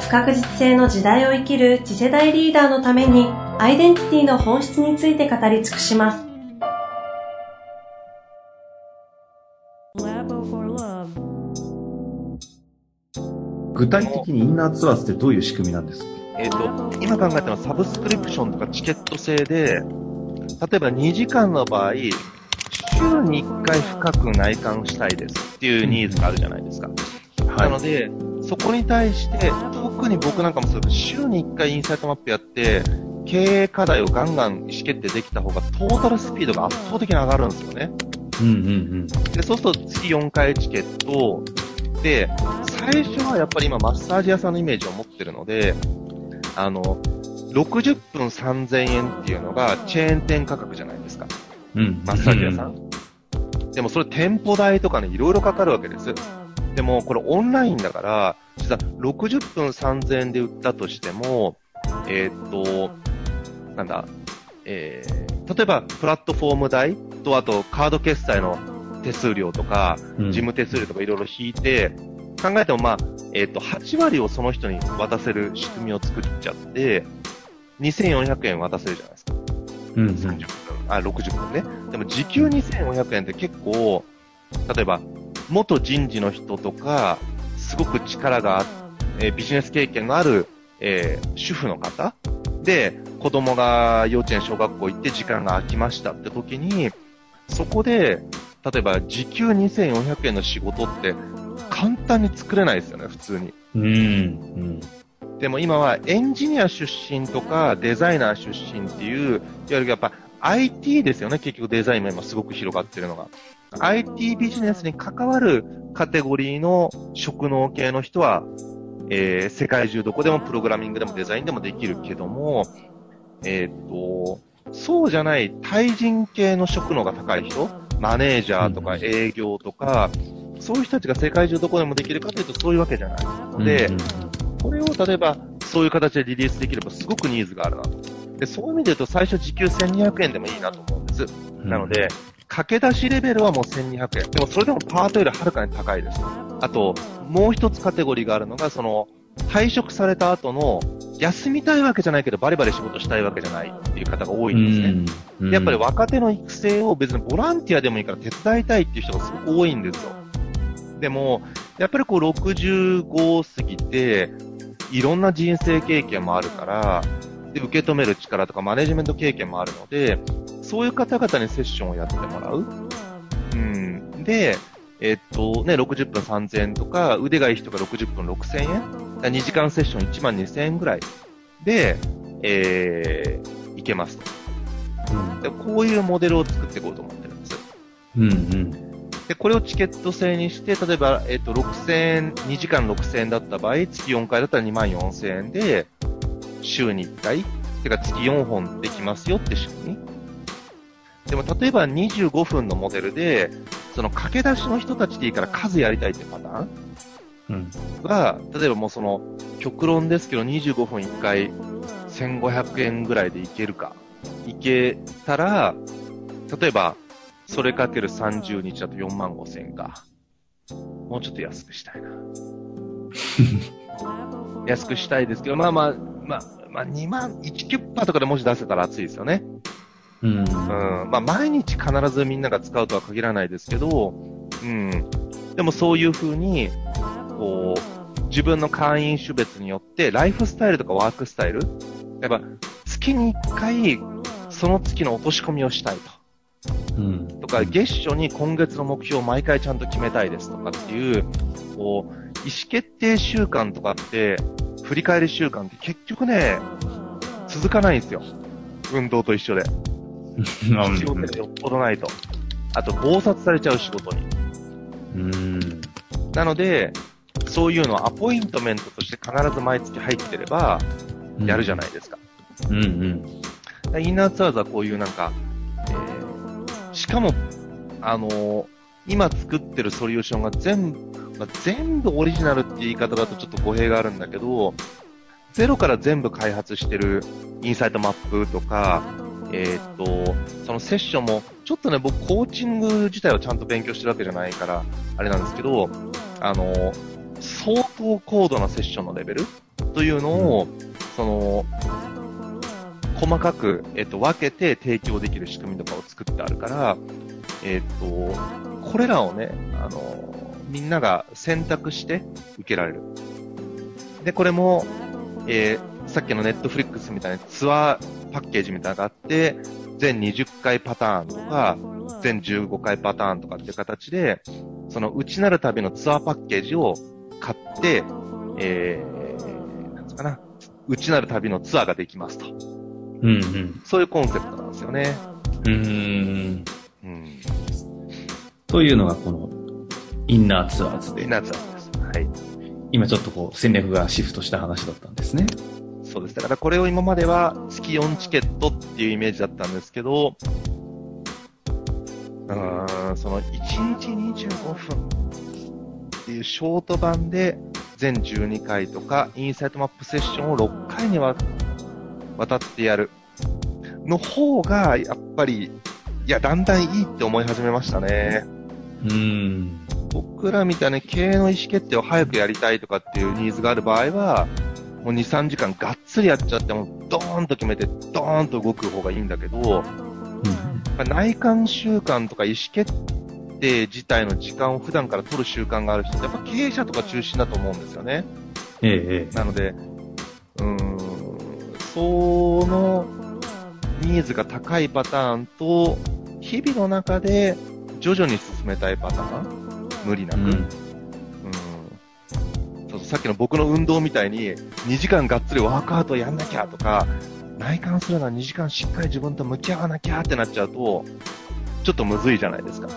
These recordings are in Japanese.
不確実性の時代を生きる次世代リーダーのためにアイデンティティの本質について語り尽くします。具体的にインナーツアーズってどういう仕組みなんですか？えっ、ー、と、今考えたのはサブスクリプションとかチケット制で、例えば2時間の場合、週に1回深く内観したいですっていうニーズがあるじゃないですか。はい、なので、そこに対して、特に僕なんかもそうです週に1回インサイトマップやって、経営課題をガンガン意思決定できた方が、トータルスピードが圧倒的に上がるんですよね。うんうんうん。で、そうすると月4回チケット、で、最初はやっぱり今マッサージ屋さんのイメージを持ってるので、あの、60分3000円っていうのがチェーン店価格じゃないですか。うん。マッサージ屋さん。でもそれ店舗代とかね、いろいろかかるわけです。でもこれオンラインだから、実は60分3000円で売ったとしても、えー、っと、なんだ、えー、例えばプラットフォーム代とあとカード決済の手数料とか、事務手数料とかいろいろ引いて、考えてもまあ、えっ、ー、と、8割をその人に渡せる仕組みを作っちゃって、2400円渡せるじゃないですか。うん、30分。あ、60分ね。でも時給2400円って結構、例えば、元人事の人とか、すごく力があえー、ビジネス経験のある、えー、主婦の方で、子供が幼稚園、小学校行って時間が空きましたって時に、そこで、例えば時給2400円の仕事って簡単に作れないですよね、普通に。うん。うんでも今はエンジニア出身とかデザイナー出身っていう、いわゆるやっぱ IT ですよね、結局デザインも今すごく広がってるのが。IT ビジネスに関わるカテゴリーの職能系の人は、えー、世界中どこでもプログラミングでもデザインでもできるけども、えー、っと、そうじゃない対人系の職能が高い人、マネージャーとか営業とか、そういう人たちが世界中どこでもできるかというとそういうわけじゃないので、これを例えばそういう形でリリースできればすごくニーズがあるなと。で、そういう意味で言うと最初時給1200円でもいいなと思うんです。なので、駆け出しレベルはもう1200円。でもそれでもパートよりはるかに高いです。あと、もう一つカテゴリーがあるのが、その、退職された後の、休みたいわけじゃないけど、バリバリ仕事したいわけじゃないっていう方が多いんですね。やっぱり若手の育成を別にボランティアでもいいから手伝いたいっていう人がすごく多いんですよ。でも、やっぱりこう65過ぎて、いろんな人生経験もあるから、で、受け止める力とかマネジメント経験もあるので、そういう方々にセッションをやってもらう。うん。で、えっとね、60分3000円とか、腕がいい人が60分6000円 ?2 時間セッション1万2000円ぐらいで、えー、いけますと。うん、でこういうモデルを作っていこうと思ってるんです。うんうん。で、これをチケット制にして、例えば、えっと、6000円、2時間6000円だった場合、月4回だったら2万4000円で、週に1回、てか月4本できますよって仕組み。でも例えば25分のモデルで、その駆け出しの人たちでいいから数やりたいってパターン？うん、が、例えばもうその、極論ですけど25分1回1500円ぐらいでいけるか。いけたら、例えば、それかける30日だと4万5千円か。もうちょっと安くしたいな。安くしたいですけど、まあまあ、まあ、まあ2万、1キュッパーとかでもし出せたら熱いですよね。うん。うん。まあ、毎日必ずみんなが使うとは限らないですけど、うん。でもそういうふうに、こう、自分の会員種別によって、ライフスタイルとかワークスタイル、やっぱ、月に1回、その月の落とし込みをしたいと。うん。とか、月初に今月の目標を毎回ちゃんと決めたいですとかっていう、こう、意思決定習慣とかって、振り返り習慣って結局ね、続かないんですよ。運動と一緒で。仕事でよっぽどないと。あと、暴殺されちゃう仕事に。うん。なので、そういうのはアポイントメントとして必ず毎月入ってれば、やるじゃないですか。うんうん。インナーツアーズはこういうなんか、えーしかも、あのー今作ってるソリューションが全部、まあ全部オリジナルって言い方だとちょっと語弊があるんだけど、ゼロから全部開発してるインサイトマップとか、えーっと、そのセッションも、ちょっとね、僕コーチング自体はちゃんと勉強してるわけじゃないから、あれなんですけど、あの相当高度なセッションのレベルというのを、その、細かく、えっと、分けて提供できる仕組みとかを作ってあるから、えっと、これらをね、あの、みんなが選択して受けられる。で、これも、えーさっきのネットフリックスみたいにツアーパッケージみたいなのがあって、全20回パターンとか、全15回パターンとかっていう形で、その内なる旅のツアーパッケージを買って、えー、なんつうかな、内なる旅のツアーができますと。うんうん。そういうコンセプトなんですよね。うーん。うん。というのがこの、インナーツアーズで、インナーツアーズです。はい。今ちょっとこう戦略がシフトした話だったんですね。そうです。だからこれを今までは月4チケットっていうイメージだったんですけど、うーん、その1日25分っていうショート版で全12回とか、インサイトマップセッションを6回にわ渡ってやるの方が、やっぱり、いや、だんだんいいって思い始めましたね。うーん。僕らみたいに経営の意思決定を早くやりたいとかっていうニーズがある場合は、もう2、3時間がっつりやっちゃっても、ドーンと決めて、ドーンと動く方がいいんだけど、やっぱ内観習慣とか意思決定自体の時間を普段から取る習慣がある人って、やっぱ経営者とか中心だと思うんですよね。えええ。なので、うーん、そのニーズが高いパターンと、日々の中で徐々に進めたいパターン無理なく。え。うん。うんそうさっきの僕の運動みたいに、2時間がっつりワークアウトやんなきゃとか、内観するのは2時間しっかり自分と向き合わなきゃってなっちゃうと、ちょっとむずいじゃないですか。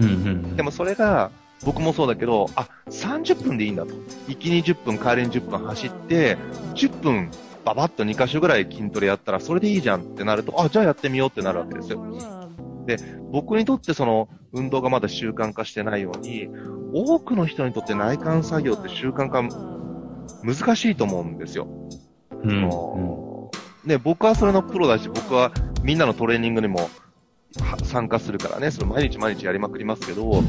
うんうん。でもそれが、僕もそうだけど、あ、30分でいいんだと。行きに10分、帰りに10分走って、10分、ババッと2箇所ぐらい筋トレやったら、それでいいじゃんってなると、あ、じゃあやってみようってなるわけですよ。僕にとってその運動がまだ習慣化してないように、多くの人にとって内観作業って習慣化難しいと思うんですよ。うんね、僕はそれのプロだし、僕はみんなのトレーニングにもは参加するからね、それ毎日毎日やりまくりますけど、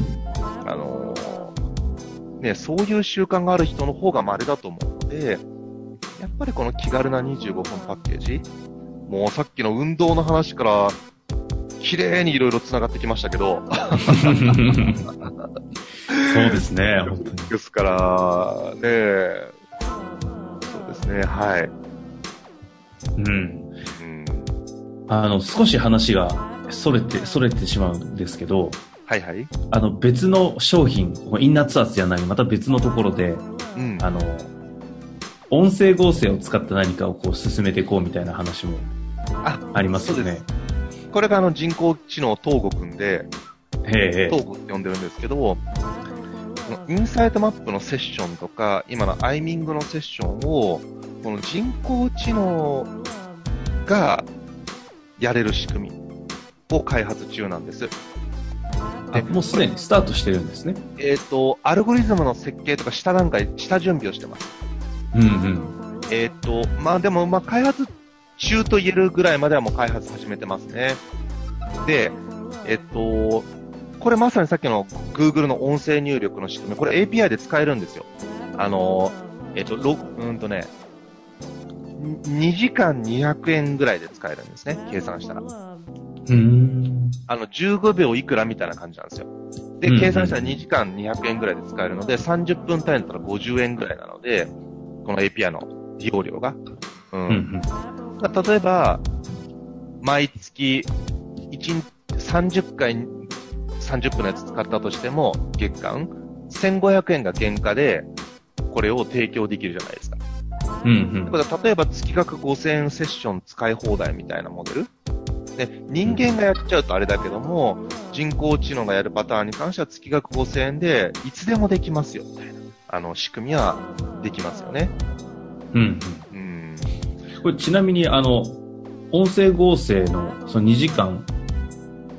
あのーね、そういう習慣がある人の方が稀だと思うので、やっぱりこの気軽な25分パッケージ、もうさっきの運動の話から、綺麗にいろいろ繋がってきましたけど、そうですね、本当に。ですから、ね、そうですね、はい。うん。うん、あの、少し話がそれて、それてしまうんですけど、はいはい。あの、別の商品、インナーツアーズじゃない、また別のところで、うん。あの、音声合成を使った何かをこう進めていこうみたいな話もあ、ありますよねす。これがあの人工知能東郷くんで。東郷って呼んでるんですけど、インサイトマップのセッションとか、今のアイミングのセッションを、この人工知能がやれる仕組みを開発中なんです。あもうすでにスタートしてるんですね。えっ、と、アルゴリズムの設計とか下段階、下準備をしてます。うんうん。えっ、と、まあでも、まあ開発中と言えるぐらいまではもう開発始めてますね。で、えっ、と、これまさにさっきの Google の音声入力の仕組み、これ API で使えるんですよ。あの、えっ、と、ろうんとね、2時間200円ぐらいで使えるんですね、計算したら。うん。あの、15秒いくらみたいな感じなんですよ。で計算したら2時間200円ぐらいで使えるので、30分単位だったら50円ぐらいなので、この API の利用料が。うん。うんうん。まあ例えば、毎月、1日30回、30分のやつ使ったとしても、月間、1500円が原価で、これを提供できるじゃないですか。うんだから例えば月額5000円セッション使い放題みたいなモデルで、人間がやっちゃうとあれだけども、人工知能がやるパターンに関しては月額5000円で、いつでもできますよ、みたいな。あの、仕組みはできますよね。うん。うん。これちなみに、あの、音声合成のその2時間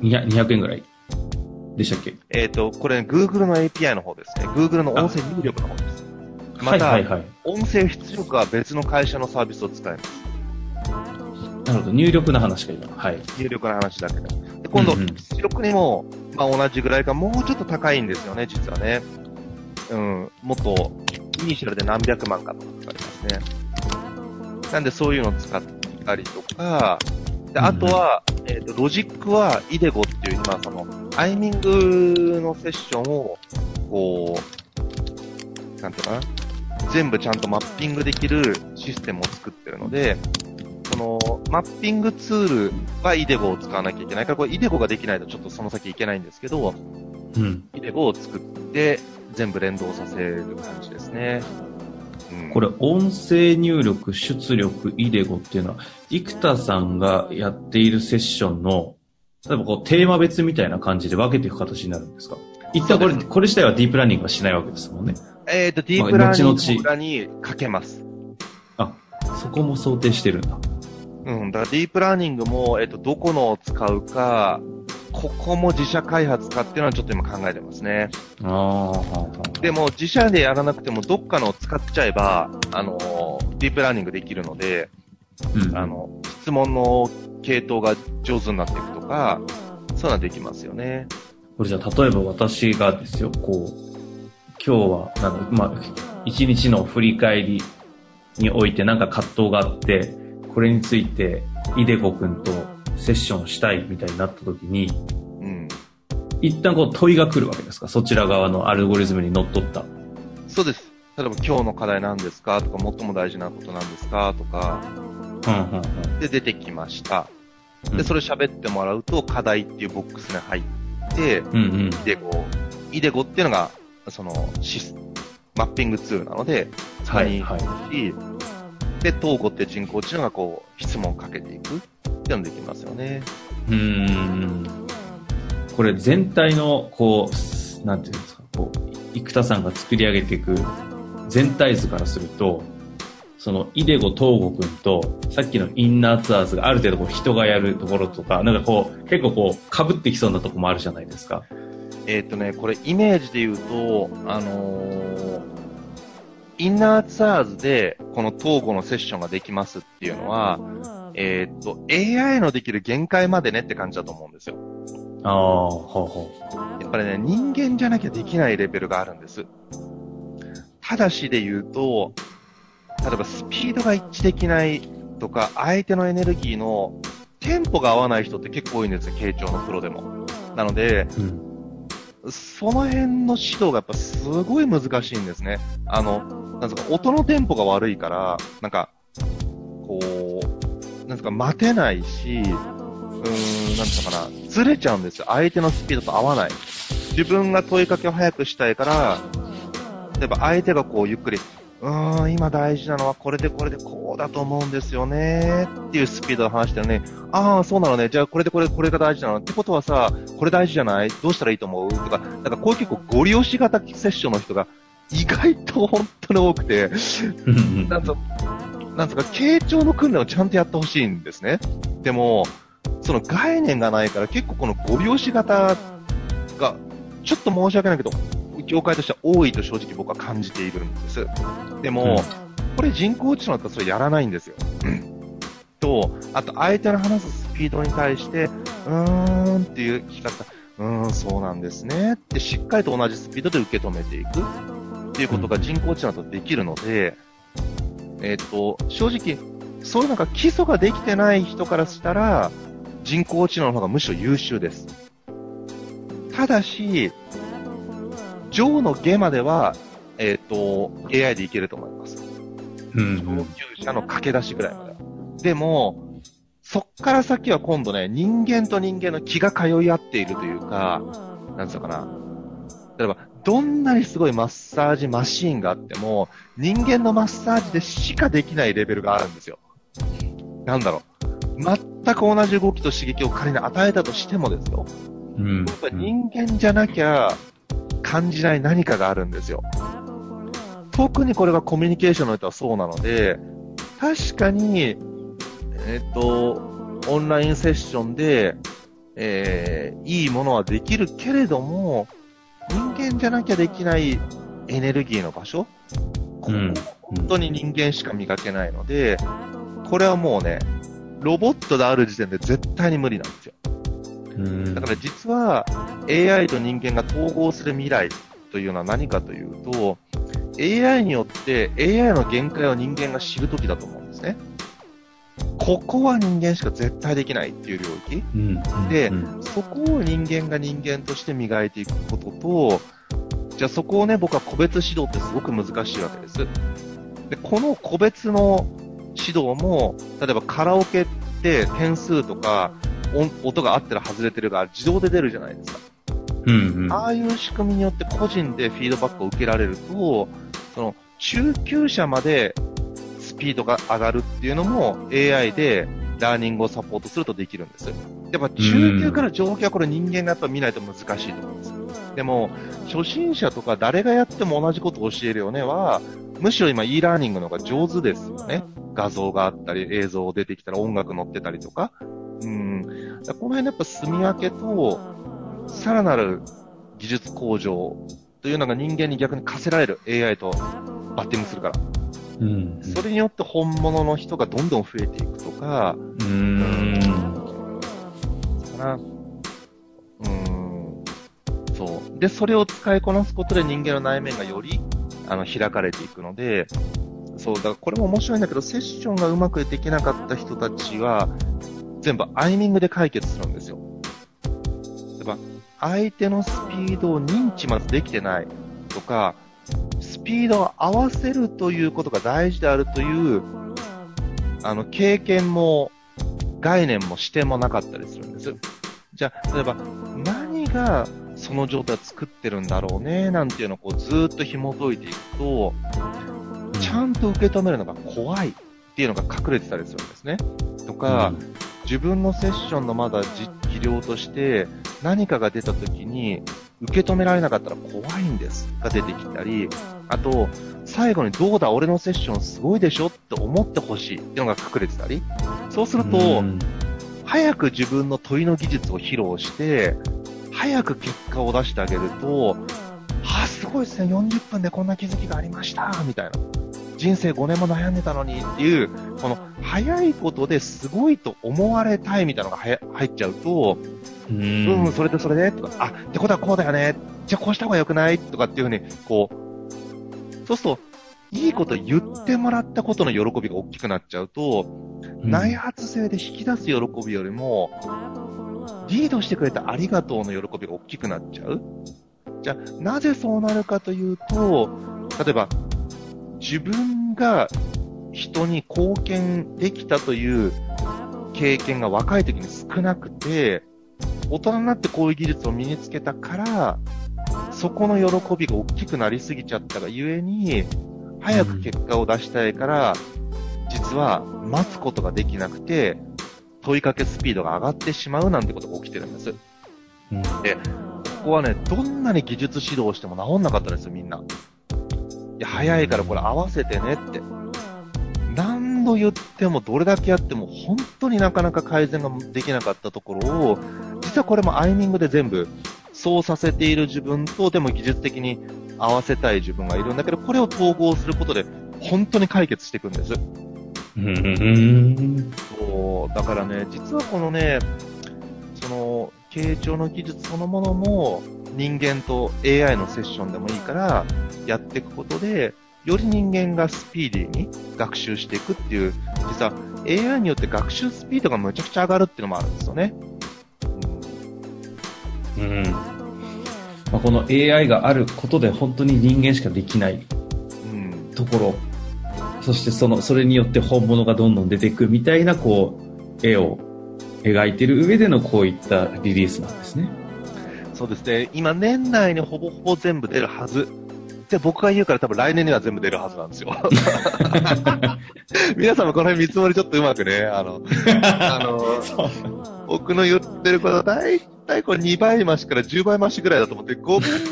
200 200円ぐらいでしたっけ？えっ、と、これ、Google の API の方ですね。Google の音声入力の方です。また、はいはいはい。音声出力は別の会社のサービスを使えます。なるほど。入力の話が今。はい。入力の話だけで。で今度、うんうん出力にも、まあ、同じぐらいか、もうちょっと高いんですよね、実はね。うん、もっと、イニシャルで何百万かとかかかりますね。なんで、そういうのを使ったりとか、で、あとは、えっ、と、ロジックは、イデゴっていう、今、その、アイミングのセッションを、こう、なんていうのかな、全部ちゃんとマッピングできるシステムを作ってるので、その、マッピングツールはイデゴを使わなきゃいけないから、これイデゴができないとちょっとその先いけないんですけど、うん。イデゴを作って、全部連動させる感じですね。うん、これ、音声入力、出力、イデゴっていうのは、生田さんがやっているセッションの、例えばこう、テーマ別みたいな感じで分けていく形になるんですか？一旦これ、これ自体はディープラーニングはしないわけですもんね。えっ、と、ディープラーニングの裏にかけます。あ、そこも想定してるんだ。うん、だからディープラーニングも、えっ、と、どこのを使うか、ここも自社開発かっていうのはちょっと今考えてますね。あでも、自社でやらなくても、どっかのを使っちゃえば、あのー、ディープラーニングできるので、うん、あの、質問の系統が上手になっていくとか、そういうのはできますよね。これじゃあ、例えば私がですよ、こう、今日は、なんだ、まあ、一日の振り返りにおいてなんか葛藤があって、これについて、イデコ君とセッションしたいみたいになった時に、うん。一旦こう問いが来るわけですか？そちら側のアルゴリズムにのっとった。そうです。例えば、今日の課題何ですか？とか、最も大事なことなんですか？とか、うんうんうんで、出てきました。で、うんそれ喋ってもらうと、課題っていうボックスに入って、うんうん。イデゴ、イデゴっていうのが、その、シス、マッピングツールなので、使はいいはい。し、で、トーゴって人工知能がこう、質問をかけていくっていうのできますよね。うーん。これ全体の、こう、なんていうんですか、こう、生田さんが作り上げていく全体図からすると、その、イデゴ東郷くんと、さっきのインナーツアーズがある程度こう人がやるところとか、なんかこう、結構こう、被ってきそうなとこもあるじゃないですか。えっ、とね、これイメージで言うと、あのーインナーツアーズでこの統合のセッションができますっていうのは、えっ、と、AI のできる限界までねって感じだと思うんですよ。ああ、ほうほやっぱりね、人間じゃなきゃできないレベルがあるんです。ただしで言うと、例えばスピードが一致できないとか、相手のエネルギーのテンポが合わない人って結構多いんですよ、傾聴のプロでも。なので、う。うん。その辺の指導がやっぱすごい難しいんですね。あの、なんですか、音のテンポが悪いから、なんか、こう、なんか、待てないし、うーん、なんつうのかな、ずれちゃうんですよ。相手のスピードと合わない。自分が問いかけを早くしたいから、例えば相手がこうゆっくり、うーん、今大事なのはこれでこれでこうだと思うんですよねっていうスピードで話してるね。ああ、そうなのね。じゃあこれでこれ、これが大事なの？ってことはさ、これ大事じゃない？どうしたらいいと思う？とか、なんかこういう結構ゴリ押し型セッションの人が意外と本当に多くて、う んなんと、なんとか、傾聴の訓練をちゃんとやってほしいんですね。でも、その概念がないから結構このゴリ押し型が、ちょっと申し訳ないけど、業界としては多いと正直僕は感じているんです。でも、これ人工知能だったらそれやらないんですよ。と、あと相手の話すスピードに対して、うーんっていう聞き方、うーん、そうなんですねってしっかりと同じスピードで受け止めていくっていうことが人工知能だとできるので、えっ、と、正直、そういうなんか基礎ができてない人からしたら、人工知能の方がむしろ優秀です。ただし、上の下までは、えっ、と、AI でいけると思います。うん上級者の駆け出しぐらいまでは。でも、そっから先は今度ね、人間と人間の気が通い合っているというか、なんつうのかな。例えば、どんなにすごいマッサージマシーンがあっても、人間のマッサージでしかできないレベルがあるんですよ。なんだろう。全く同じ動きと刺激を仮に与えたとしてもですよ。うんやっぱ人間じゃなきゃ感じない何かがあるんですよ。特にこれがコミュニケーションにおいてはそうなので、確かに、えっ、と、オンラインセッションで、えー、いいものはできるけれども、人間じゃなきゃできないエネルギーの場所、うん。本当に人間しか磨けないので、これはもうね、ロボットである時点で絶対に無理なんですよ。うん。だから実は AI と人間が統合する未来というのは何かというと、AI によって AI の限界を人間が知るときだと思。ここは人間しか絶対できないっていう領域。うん。でうんそこを人間が人間として磨いていくことと、じゃあそこをね、僕は個別指導ってすごく難しいわけです。で、この個別の指導も、例えばカラオケって点数とか音音が合ってる外れてるが自動で出るじゃないですか。うん。うん。ああいう仕組みによって個人でフィードバックを受けられると、その中級者までスピードが上がるっていうのも AI でラーニングをサポートするとできるんです。やっぱ中級から上級はこれ人間がやっぱ見ないと難しいと思うんです。でも、初心者とか誰がやっても同じことを教えるよねは、むしろ今 e ラーニングの方が上手ですよね。画像があったり、映像出てきたら音楽載ってたりとか。うん。この辺のやっぱ住み分けと、さらなる技術向上というのが人間に逆に課せられる AI とバッティングするから。うん。それによって本物の人がどんどん増えていくとか、うん。かな。うーん。そう。で、それを使いこなすことで人間の内面がより、あの、開かれていくので、そう、だからこれも面白いんだけど、セッションがうまくできなかった人たちは、全部アイミングで解決するんですよ。例えば、相手のスピードを認知まずできてないとか、スピードを合わせるということが大事であるという、あの、経験も、概念も視点もなかったりするんです。じゃあ、例えば、何がその状態を作ってるんだろうね、なんていうのをこうずっと紐解いていくと、ちゃんと受け止めるのが怖いっていうのが隠れてたりするんですね。とか、自分のセッションのまだ実技量として何かが出た時に受け止められなかったら怖いんですが出てきたり、あと、最後にどうだ俺のセッションすごいでしょって思ってほしいっていうのが隠れてたり、そうすると、うん早く自分の問いの技術を披露して、早く結果を出してあげると、あ、すごいですね、40分でこんな気づきがありました、みたいな。人生5年も悩んでたのにっていう、この早いことですごいと思われたいみたいなのが入っちゃうと、うん。うん、それでそれで、とか、あ、ってことはこうだよね、じゃあこうした方が良くない？とかっていうふうに、こう、そうすると、いいこと言ってもらったことの喜びが大きくなっちゃうと、内発性で引き出す喜びよりも、リードしてくれたありがとうの喜びが大きくなっちゃう。じゃあ、なぜそうなるかというと、例えば、自分が人に貢献できたという経験が若い時に少なくて、大人になってこういう技術を身につけたから、そこの喜びが大きくなりすぎちゃったがゆえに、早く結果を出したいから、実は待つことができなくて、問いかけスピードが上がってしまうなんてことが起きてるんです。うんここはね、どんなに技術指導しても治んなかったですよ、みんな。いや、早いからこれ合わせてねって。何度言っても、どれだけやっても、本当になかなか改善ができなかったところを、実はこれもアイミングで全部、そうさせている自分と、でも技術的に合わせたい自分がいるんだけど、これを統合することで、本当に解決していくんです。うんそう、だからね、実はこのね、その、傾聴の技術そのものも、人間と AI のセッションでもいいから、やっていくことで、より人間がスピーディーに学習していくっていう、実は AI によって学習スピードがむちゃくちゃ上がるっていうのもあるんですよね。うんまあ、この AI があることで本当に人間しかできないうん。うん。ところそしてそのそれによって本物がどんどん出てくみたいなこう絵を描いてる上でのこういったリリースなんですね。そうですね。今年内にほぼほぼ全部出るはず。で、僕が言うから多分来年には全部出るはずなんですよ。皆さんもこの辺見積もりちょっとうまくね、あの、あの、僕の言ってることは大体これ2倍増しから10倍増しぐらいだと思って、5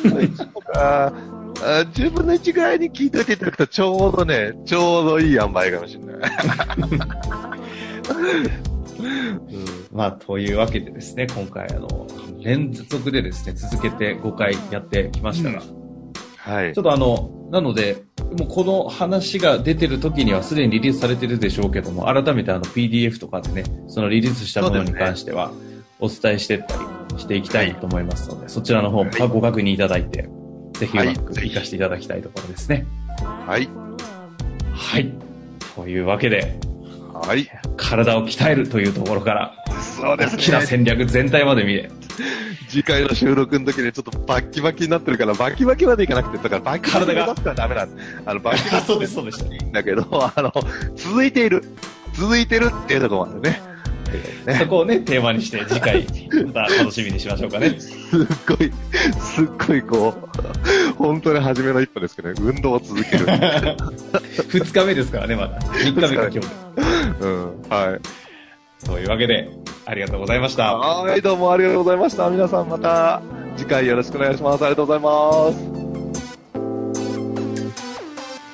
分の1とか、あ10分の1ぐらいに聞いておいていただくと、ちょうどね、ちょうどいい塩梅かもしれない。まあ、というわけでですね、今回、あの、連続でですね、続けて5回やってきましたが、はいちょ。っとあの、なので、もうこの話が出てる時にはすでにリリースされてるでしょうけども、改めてあの PDF とかでね、そのリリースしたものに関しては、お伝えしていったりしていきたいと思いますので、そちらの方もはいご確認いただいて、ぜひうまはいく活かしていただきたいところですね。はい。はい。というわけで、はい。体を鍛えるというところから、そうです大きなね。戦略全体まで見れ、次回の収録の時にちょっとバッキバキになってるから、バキバキまでいかなくて、だからバキバキ体がだったらダメなんだ。あの、バキバキそうです、そうでした。いいんだけど、あの、続いている。続いてるっていうところまでね。そこをね、テーマにして次回、また楽しみにしましょうかね。すっごい、すっごいこう、本当に初めの一歩ですけどね、運動を続ける。二日目ですからね、まだ。三日目か今日で。うん、はい。というわけで、ありがとうございました。はい、どうもありがとうございました。皆さんまた次回よろしくお願いします。ありがとうございます。